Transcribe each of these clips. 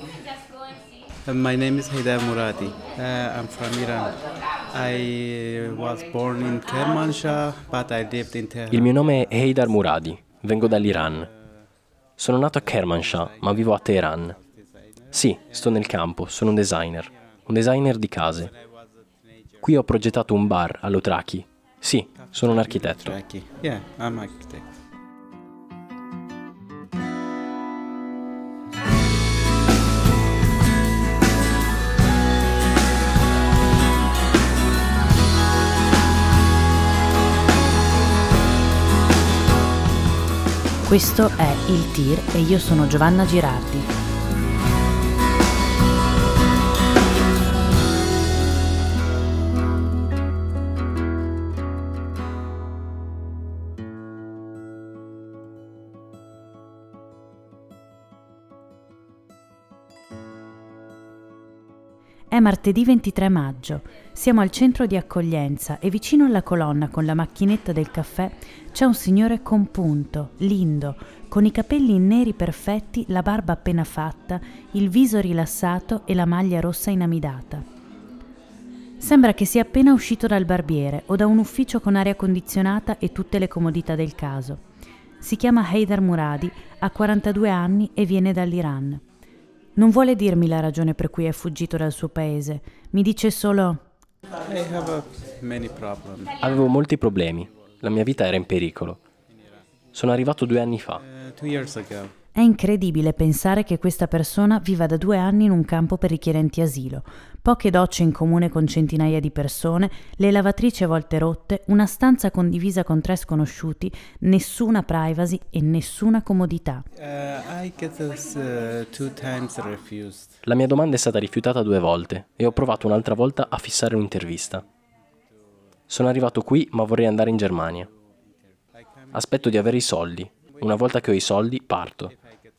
Uh, My name is Haidar Muradi. Uh, I'm from Iran. I was born in Kermanshah, but I lived in Tehran. Il mio nome è Heidar Muradi, vengo dall'Iran. Sono nato a Kermanshah, ma vivo a Teheran. Sì, sto nel campo, sono un designer, un designer di case. Qui ho progettato un bar all'Otraki. Sì, sono un architetto. Yeah, I'm architect. Questo è Il Tir e io sono Giovanna Girardi. È martedì 23 maggio. Siamo al centro di accoglienza e vicino alla colonna con la macchinetta del caffè c'è un signore compunto, lindo, con i capelli neri perfetti, la barba appena fatta, il viso rilassato e la maglia rossa inamidata. Sembra che sia appena uscito dal barbiere o da un ufficio con aria condizionata e tutte le comodità del caso. Si chiama Haidar Muradi, ha 42 anni e viene dall'Iran. Non vuole dirmi la ragione per cui è fuggito dal suo paese, mi dice solo Uh. Avevo molti problemi, la mia vita era in pericolo. Sono arrivato due anni fa. È incredibile pensare che questa persona viva da due anni in un campo per richiedenti asilo. Poche docce in comune con centinaia di persone, le lavatrici a volte rotte, una stanza condivisa con tre sconosciuti, nessuna privacy e nessuna comodità. uh, I get this uh, two times refused. La mia domanda è stata rifiutata due volte e ho provato un'altra volta a fissare un'intervista. Sono arrivato qui ma vorrei andare in Germania. Aspetto di avere i soldi. Una volta che ho i soldi parto,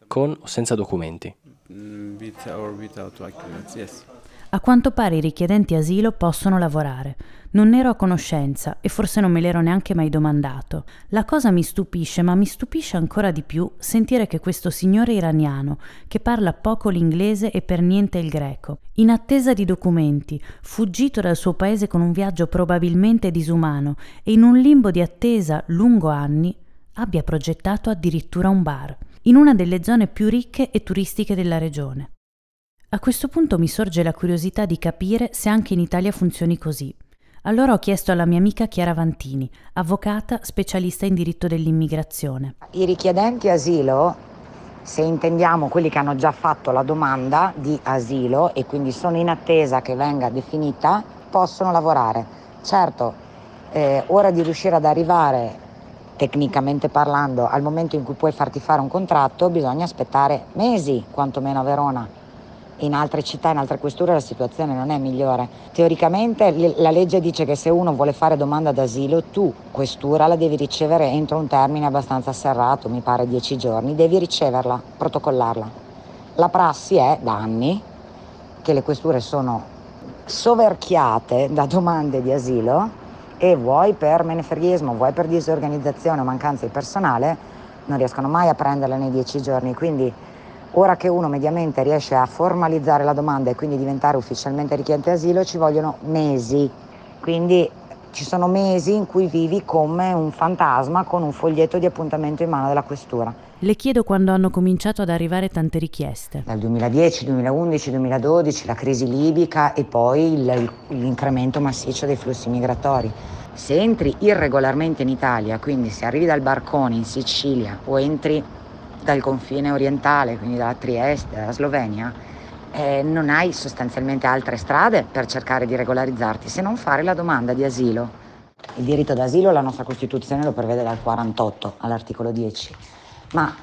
con o senza documenti. Mm, with or without documents, yes. A quanto pare i richiedenti asilo possono lavorare. Non ne ero a conoscenza e forse non me l'ero neanche mai domandato. La cosa mi stupisce, ma mi stupisce ancora di più sentire che questo signore iraniano, che parla poco l'inglese e per niente il greco, in attesa di documenti, fuggito dal suo paese con un viaggio probabilmente disumano e in un limbo di attesa lungo anni, abbia progettato addirittura un bar, in una delle zone più ricche e turistiche della regione. A questo punto mi sorge la curiosità di capire se anche in Italia funzioni così. Allora ho chiesto alla mia amica Chiara Vantini, avvocata specialista in diritto dell'immigrazione. I richiedenti asilo, se intendiamo quelli che hanno già fatto la domanda di asilo e quindi sono in attesa che venga definita, possono lavorare. Certo, eh, ora di riuscire ad arrivare, tecnicamente parlando, al momento in cui puoi farti fare un contratto, bisogna aspettare mesi, quantomeno a Verona. In altre città, in altre questure la situazione non è migliore. Teoricamente la legge dice che se uno vuole fare domanda d'asilo, tu, questura, la devi ricevere entro un termine abbastanza serrato, mi pare dieci giorni, devi riceverla, protocollarla. La prassi è da anni che le questure sono soverchiate da domande di asilo e vuoi per menefreghismo, vuoi per disorganizzazione o mancanza di personale, non riescono mai a prenderle nei dieci giorni. Quindi ora che uno mediamente riesce a formalizzare la domanda e quindi diventare ufficialmente richiedente asilo, ci vogliono mesi. Quindi ci sono mesi in cui vivi come un fantasma con un foglietto di appuntamento in mano della questura. Le chiedo quando hanno cominciato ad arrivare tante richieste. Dal 2010, 2011, 2012, la crisi libica e poi il- l'incremento massiccio dei flussi migratori. Se entri irregolarmente in Italia, quindi se arrivi dal barcone in Sicilia o entri dal confine orientale, quindi dalla Trieste, dalla Slovenia, eh, non hai sostanzialmente altre strade per cercare di regolarizzarti se non fare la domanda di asilo. Il diritto d'asilo la nostra Costituzione lo prevede dal 48 all'articolo 10, ma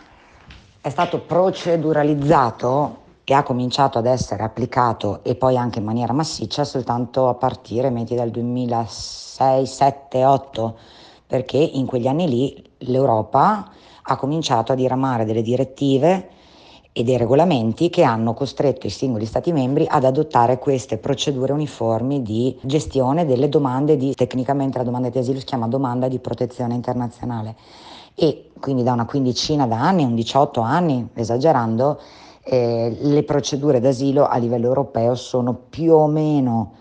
è stato proceduralizzato e ha cominciato ad essere applicato e poi anche in maniera massiccia soltanto a partire metti dal 2006, 7, 8, perché in quegli anni lì l'Europa ha cominciato a diramare delle direttive e dei regolamenti che hanno costretto i singoli Stati membri ad adottare queste procedure uniformi di gestione delle domande di, tecnicamente la domanda di asilo si chiama domanda di protezione internazionale e quindi da una quindicina d'anni, un 18 anni, esagerando, eh, le procedure d'asilo a livello europeo sono più o meno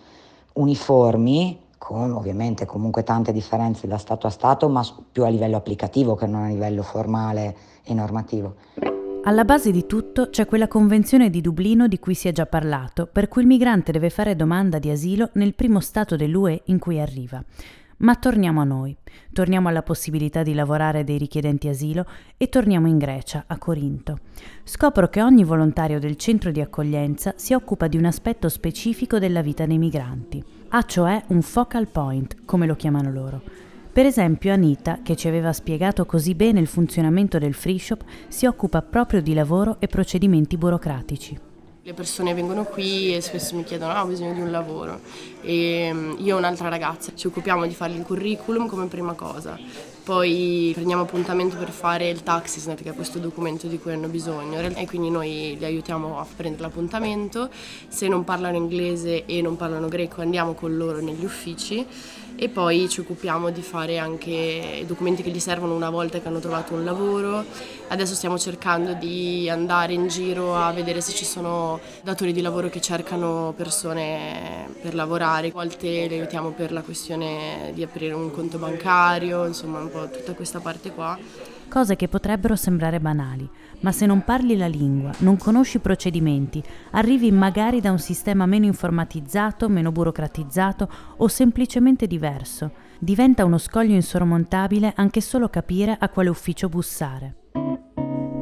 uniformi, con ovviamente comunque tante differenze da Stato a Stato, ma più a livello applicativo che non a livello formale e normativo. Alla base di tutto c'è quella convenzione di Dublino di cui si è già parlato, per cui il migrante deve fare domanda di asilo nel primo Stato dell'UE in cui arriva. Ma torniamo a noi, torniamo alla possibilità di lavorare dei richiedenti asilo e torniamo in Grecia, a Corinto. Scopro che ogni volontario del centro di accoglienza si occupa di un aspetto specifico della vita dei migranti. Ha cioè un focal point, come lo chiamano loro. Per esempio Anita, che ci aveva spiegato così bene il funzionamento del free shop, si occupa proprio di lavoro e procedimenti burocratici. Le persone vengono qui e spesso mi chiedono ah, ho bisogno di un lavoro e mm, io e un'altra ragazza ci occupiamo di fare il curriculum come prima cosa, poi prendiamo appuntamento per fare il taxisnet che è questo documento di cui hanno bisogno e quindi noi li aiutiamo a prendere l'appuntamento, se non parlano inglese e non parlano greco andiamo con loro negli uffici e poi ci occupiamo di fare anche i documenti che gli servono una volta che hanno trovato un lavoro. Adesso stiamo cercando di andare in giro a vedere se ci sono datori di lavoro che cercano persone per lavorare. A volte li aiutiamo per la questione di aprire un conto bancario, insomma po' tutta questa parte qua cose che potrebbero sembrare banali, ma se non parli la lingua, non conosci i procedimenti, arrivi magari da un sistema meno informatizzato, meno burocratizzato o semplicemente diverso, diventa uno scoglio insormontabile anche solo capire a quale ufficio bussare.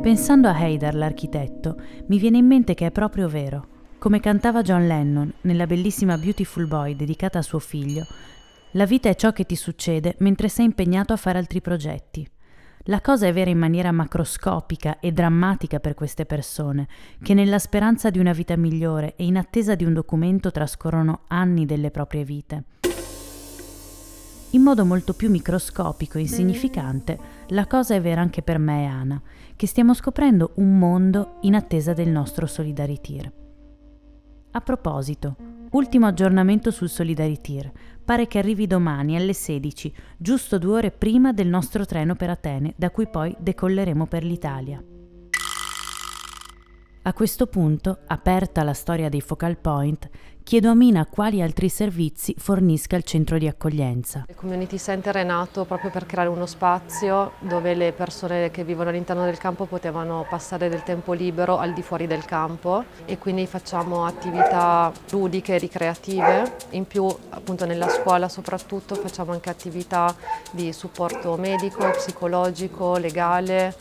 Pensando a Haidar, l'architetto, mi viene in mente che è proprio vero. Come cantava John Lennon nella bellissima Beautiful Boy dedicata a suo figlio, la vita è ciò che ti succede mentre sei impegnato a fare altri progetti. La cosa è vera in maniera macroscopica e drammatica per queste persone, che nella speranza di una vita migliore e in attesa di un documento trascorrono anni delle proprie vite. In modo molto più microscopico e insignificante, la cosa è vera anche per me e Ana, che stiamo scoprendo un mondo in attesa del nostro Solidarity. A proposito, ultimo aggiornamento sul Solidarity pare che arrivi domani alle 16, giusto due ore prima del nostro treno per Atene, da cui poi decolleremo per l'Italia. A questo punto, aperta la storia dei focal point, chiedo a Mina quali altri servizi fornisca il centro di accoglienza. Il Community Center è nato proprio per creare uno spazio dove le persone che vivono all'interno del campo potevano passare del tempo libero al di fuori del campo e quindi facciamo attività ludiche ricreative, in più appunto nella scuola soprattutto facciamo anche attività di supporto medico, psicologico, legale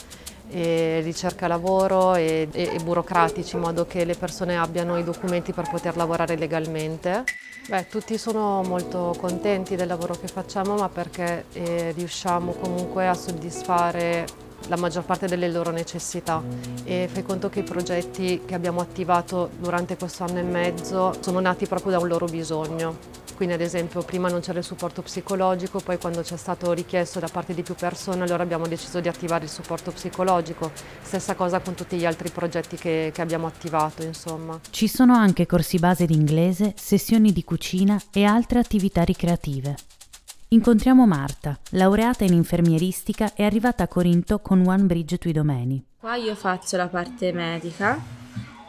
ricerca lavoro e, e, e, burocratici in modo che le persone abbiano i documenti per poter lavorare legalmente. Beh, tutti sono molto contenti del lavoro che facciamo ma perché eh, riusciamo comunque a soddisfare la maggior parte delle loro necessità e fai conto che i progetti che abbiamo attivato durante questo anno e mezzo sono nati proprio da un loro bisogno. Quindi ad esempio prima non c'era il supporto psicologico, poi quando c'è stato richiesto da parte di più persone allora abbiamo deciso di attivare il supporto psicologico. Stessa cosa con tutti gli altri progetti che, che abbiamo attivato insomma. Ci sono anche corsi base di inglese, sessioni di cucina e altre attività ricreative. Incontriamo Marta, laureata in infermieristica e arrivata a Corinto con One Bridge to Idomeni. Qua io faccio la parte medica,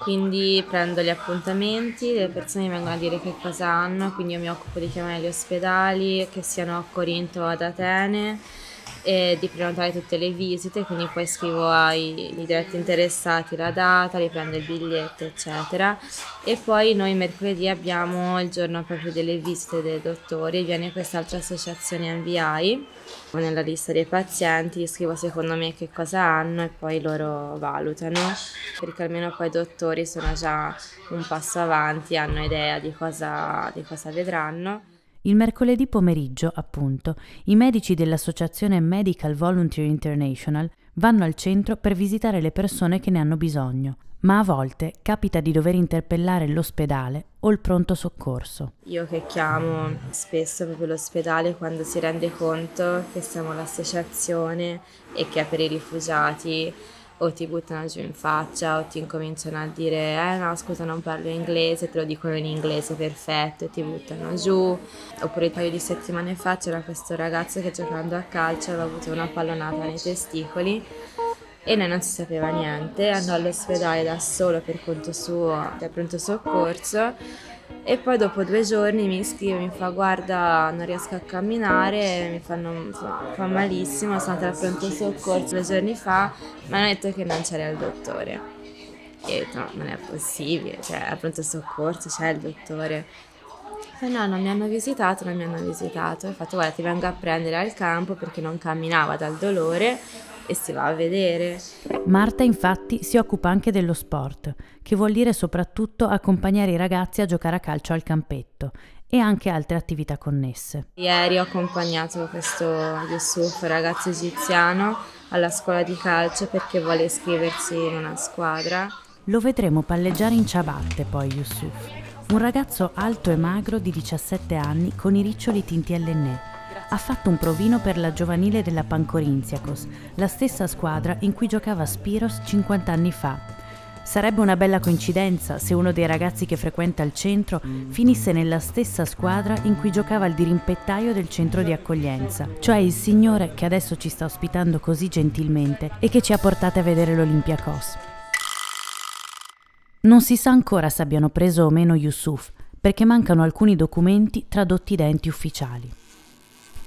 quindi prendo gli appuntamenti, le persone mi vengono a dire che cosa hanno, quindi io mi occupo di chiamare gli ospedali, che siano a Corinto o ad Atene e di prenotare tutte le visite, quindi poi scrivo ai diretti interessati la data, li prendo il biglietto, eccetera. E poi noi mercoledì abbiamo il giorno proprio delle visite dei dottori, viene quest'altra associazione NVI. Nella lista dei pazienti scrivo secondo me che cosa hanno e poi loro valutano, perché almeno poi i dottori sono già un passo avanti, hanno idea di cosa, di cosa vedranno. Il mercoledì pomeriggio, appunto, i medici dell'associazione Medical Volunteer International vanno al centro per visitare le persone che ne hanno bisogno, ma a volte capita di dover interpellare l'ospedale o il pronto soccorso. Io che chiamo spesso proprio l'ospedale quando si rende conto che siamo l'associazione e che è per i rifugiati o ti buttano giù in faccia o ti incominciano a dire eh no scusa non parlo inglese, te lo dicono in inglese perfetto e ti buttano giù. Oppure un paio di settimane fa c'era questo ragazzo che giocando a calcio aveva avuto una pallonata nei testicoli e lei non si sapeva niente, andò all'ospedale da solo per conto suo, cioè pronto soccorso e poi dopo due giorni mi scrive, mi fa guarda non riesco a camminare, mi fanno, fa malissimo, sono andata al pronto soccorso due giorni fa, mi hanno detto che non c'era il dottore. E ho detto no, non è possibile, cioè al pronto soccorso c'è il dottore. E no, non mi hanno visitato, non mi hanno visitato. Ho fatto guarda ti vengo a prendere al campo perché non camminava dal dolore e si va a vedere. Marta infatti si occupa anche dello sport, che vuol dire soprattutto accompagnare i ragazzi a giocare a calcio al campetto e anche altre attività connesse. Ieri ho accompagnato questo Yusuf, ragazzo egiziano, alla scuola di calcio perché vuole iscriversi in una squadra. Lo vedremo palleggiare in ciabatte poi Yusuf, un ragazzo alto e magro di 17 anni con i riccioli tinti all'ennè ha fatto un provino per la giovanile della Pancorinziakos, la stessa squadra in cui giocava Spiros 50 anni fa. Sarebbe una bella coincidenza se uno dei ragazzi che frequenta il centro finisse nella stessa squadra in cui giocava il dirimpettaio del centro di accoglienza, cioè il signore che adesso ci sta ospitando così gentilmente e che ci ha portate a vedere l'Olympiakos. Non si sa ancora se abbiano preso o meno Yusuf, perché mancano alcuni documenti tradotti da enti ufficiali.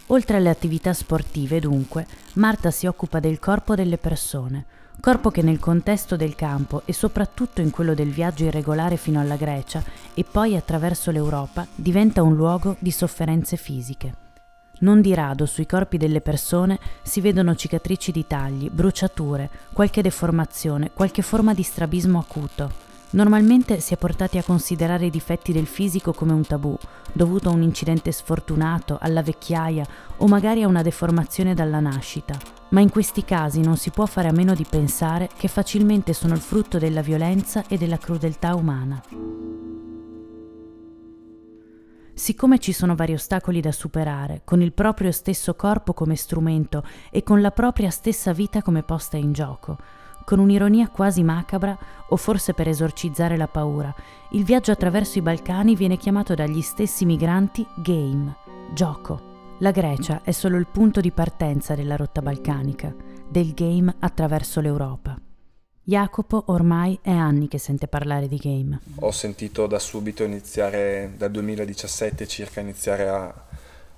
Oltre alle attività sportive, dunque, Marta si occupa del corpo delle persone, corpo che nel contesto del campo e soprattutto in quello del viaggio irregolare fino alla Grecia e poi attraverso l'Europa diventa un luogo di sofferenze fisiche. Non di rado sui corpi delle persone si vedono cicatrici di tagli, bruciature, qualche deformazione, qualche forma di strabismo acuto. Normalmente si è portati a considerare i difetti del fisico come un tabù, dovuto a un incidente sfortunato, alla vecchiaia o magari a una deformazione dalla nascita, ma in questi casi non si può fare a meno di pensare che facilmente sono il frutto della violenza e della crudeltà umana. Siccome ci sono vari ostacoli da superare, con il proprio stesso corpo come strumento e con la propria stessa vita come posta in gioco, con un'ironia quasi macabra, o forse per esorcizzare la paura, il viaggio attraverso i Balcani viene chiamato dagli stessi migranti game, gioco. La Grecia è solo il punto di partenza della rotta balcanica, del game attraverso l'Europa. Jacopo ormai è anni che sente parlare di game. Ho sentito da subito iniziare, dal 2017 circa, iniziare a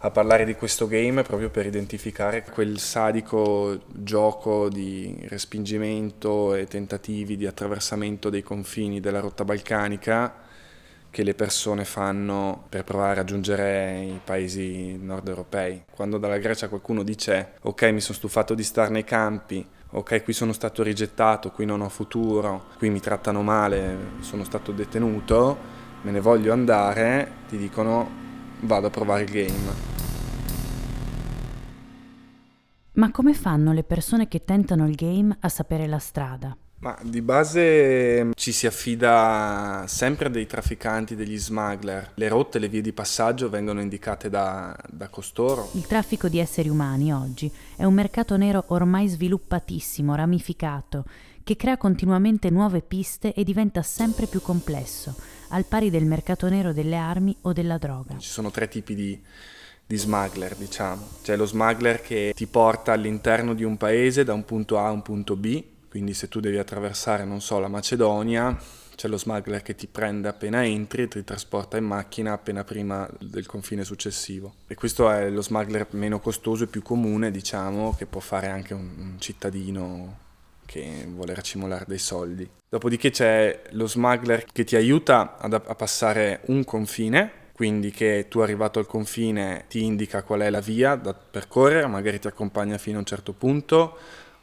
a parlare di questo game proprio per identificare quel sadico gioco di respingimento e tentativi di attraversamento dei confini della rotta balcanica che le persone fanno per provare a raggiungere i paesi nord europei. Quando dalla Grecia qualcuno dice ok mi sono stufato di stare nei campi, ok qui sono stato rigettato, qui non ho futuro, qui mi trattano male, sono stato detenuto, me ne voglio andare, ti dicono vado a provare il game. Ma come fanno le persone che tentano il game a sapere la strada? Ma di base ci si affida sempre dei trafficanti, degli smuggler. Le rotte, le vie di passaggio vengono indicate da, da, costoro. Il traffico di esseri umani oggi è un mercato nero ormai sviluppatissimo, ramificato, che crea continuamente nuove piste e diventa sempre più complesso al pari del mercato nero delle armi o della droga. Ci sono tre tipi di, di smuggler, diciamo. C'è lo smuggler che ti porta all'interno di un paese da un punto A a un punto B, quindi se tu devi attraversare, non so, la Macedonia, c'è lo smuggler che ti prende appena entri e ti trasporta in macchina appena prima del confine successivo. E questo è lo smuggler meno costoso e più comune, diciamo, che può fare anche un, un cittadino che vuole racimolare dei soldi. Dopodiché c'è lo smuggler che ti aiuta ad, a passare un confine, quindi che tu arrivato al confine ti indica qual è la via da percorrere, magari ti accompagna fino a un certo punto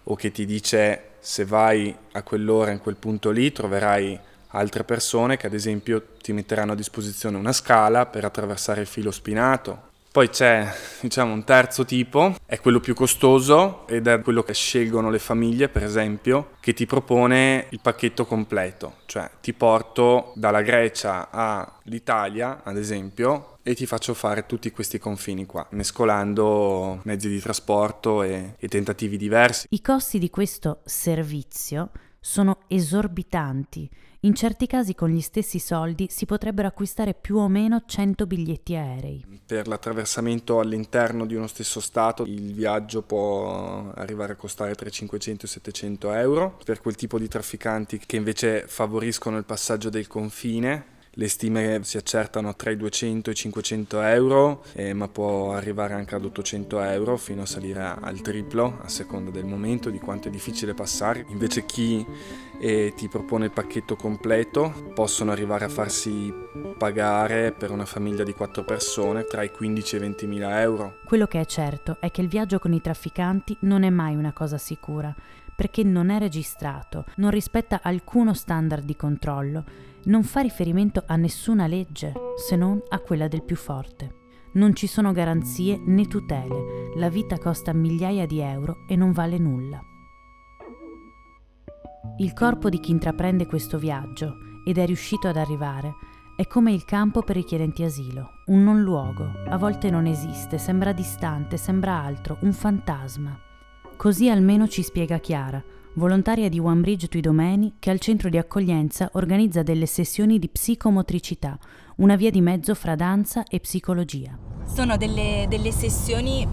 o che ti dice se vai a quell'ora in quel punto lì troverai altre persone che ad esempio ti metteranno a disposizione una scala per attraversare il filo spinato poi c'è diciamo, un terzo tipo, è quello più costoso ed è quello che scelgono le famiglie, per esempio, che ti propone il pacchetto completo, cioè ti porto dalla Grecia all'Italia, ad esempio, e ti faccio fare tutti questi confini qua, mescolando mezzi di trasporto e, e tentativi diversi. I costi di questo servizio sono esorbitanti In certi casi con gli stessi soldi si potrebbero acquistare più o meno 100 biglietti aerei. Per l'attraversamento all'interno di uno stesso Stato il viaggio può arrivare a costare tra 500 e 700 euro. Per quel tipo di trafficanti che invece favoriscono il passaggio del confine le stime si accertano tra i 200 e i 500 euro, eh, ma può arrivare anche ad 800 euro fino a salire al triplo a seconda del momento, di quanto è difficile passare. Invece chi eh, ti propone il pacchetto completo possono arrivare a farsi pagare per una famiglia di 4 persone tra i 15 e i 20 mila euro. Quello che è certo è che il viaggio con i trafficanti non è mai una cosa sicura perché non è registrato, non rispetta alcuno standard di controllo, non fa riferimento a nessuna legge se non a quella del più forte. Non ci sono garanzie né tutele, la vita costa migliaia di euro e non vale nulla. Il corpo di chi intraprende questo viaggio ed è riuscito ad arrivare è come il campo per richiedenti asilo, un non luogo, a volte non esiste, sembra distante, sembra altro, un fantasma. Così almeno ci spiega Chiara, volontaria di One Bridge Tuidomeni, che al centro di accoglienza organizza delle sessioni di psicomotricità, una via di mezzo fra danza e psicologia. Sono delle, delle sessioni,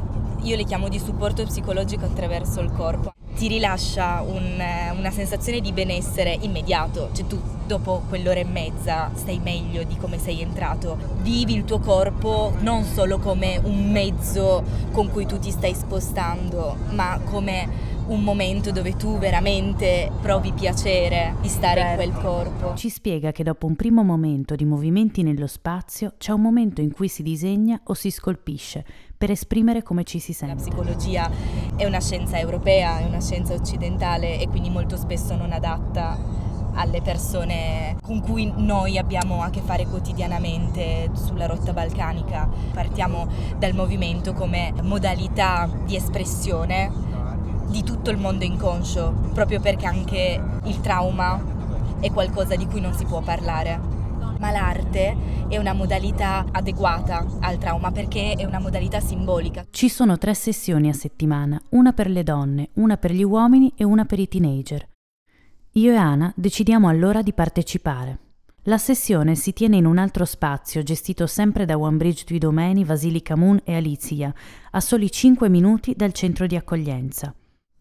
io le chiamo di supporto psicologico attraverso il corpo. Ti rilascia un, una sensazione di benessere immediato, cioè tu dopo quell'ora e mezza stai meglio di come sei entrato, vivi il tuo corpo non solo come un mezzo con cui tu ti stai spostando, ma come un momento dove tu veramente provi piacere di stare certo. in quel corpo. Ci spiega che dopo un primo momento di movimenti nello spazio c'è un momento in cui si disegna o si scolpisce per esprimere come ci si sente. La psicologia è una scienza europea, è una scienza occidentale e quindi molto spesso non adatta alle persone con cui noi abbiamo a che fare quotidianamente sulla rotta balcanica. Partiamo dal movimento come modalità di espressione di tutto il mondo inconscio, proprio perché anche il trauma è qualcosa di cui non si può parlare. Ma l'arte è una modalità adeguata al trauma perché è una modalità simbolica. Ci sono tre sessioni a settimana, una per le donne, una per gli uomini e una per i teenager. Io e Ana decidiamo allora di partecipare. La sessione si tiene in un altro spazio gestito sempre da One Bridge Tuidomeni, Vasilica Moon e Alizia, a soli 5 minuti dal centro di accoglienza.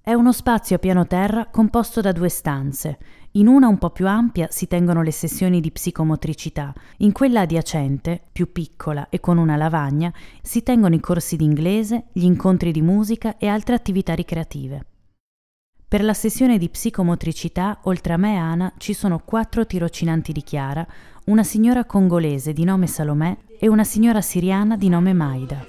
È uno spazio a piano terra composto da due stanze. In una un po' più ampia si tengono le sessioni di psicomotricità, in quella adiacente, più piccola e con una lavagna, si tengono i corsi di inglese, gli incontri di musica e altre attività ricreative. Per la sessione di psicomotricità, oltre a me e Ana, ci sono quattro tirocinanti di Chiara, una signora congolese di nome Salomè e una signora siriana di nome Maida.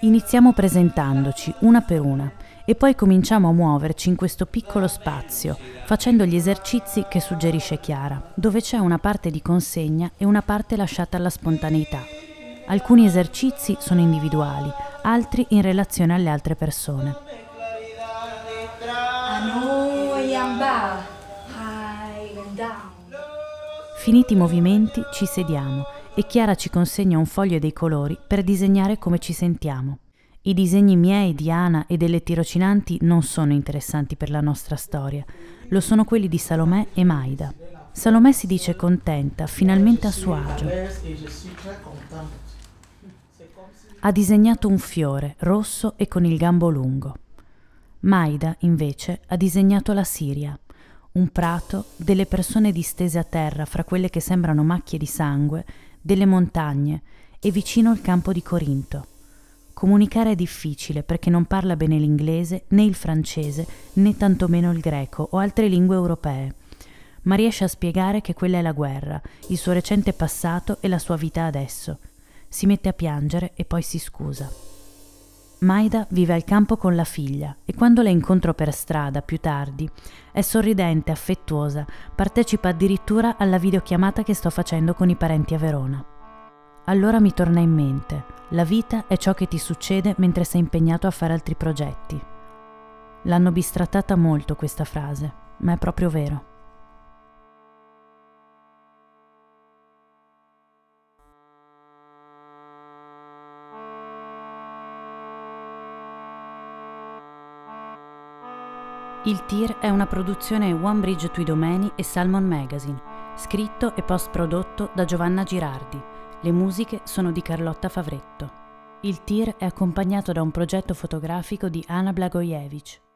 Iniziamo presentandoci, una per una, e poi cominciamo a muoverci in questo piccolo spazio, facendo gli esercizi che suggerisce Chiara, dove c'è una parte di consegna e una parte lasciata alla spontaneità. Alcuni esercizi sono individuali, altri in relazione alle altre persone. Finiti i movimenti ci sediamo e Chiara ci consegna un foglio dei colori per disegnare come ci sentiamo. I disegni miei, di Ana e delle tirocinanti non sono interessanti per la nostra storia, lo sono quelli di Salomè e Maida. Salomè si dice contenta, finalmente a suo agio. Ha disegnato un fiore rosso e con il gambo lungo. Maida, invece, ha disegnato la Siria, un prato, delle persone distese a terra fra quelle che sembrano macchie di sangue, delle montagne e vicino il campo di Corinto. Comunicare è difficile perché non parla bene l'inglese, né il francese, né tantomeno il greco o altre lingue europee, ma riesce a spiegare che quella è la guerra, il suo recente passato e la sua vita adesso. Si mette a piangere e poi si scusa. Maida vive al campo con la figlia e quando la incontro per strada più tardi è sorridente, affettuosa, partecipa addirittura alla videochiamata che sto facendo con i parenti a Verona. Allora mi torna in mente, la vita è ciò che ti succede mentre sei impegnato a fare altri progetti. L'hanno bistrattata molto questa frase, ma è proprio vero. Il TIR è una produzione One Bridge Tui Domeni e Salmon Magazine Scritto e post prodotto da Giovanna Girardi. Le musiche sono di Carlotta Favretto. Il tir è accompagnato da un progetto fotografico di Anna Blagojevic.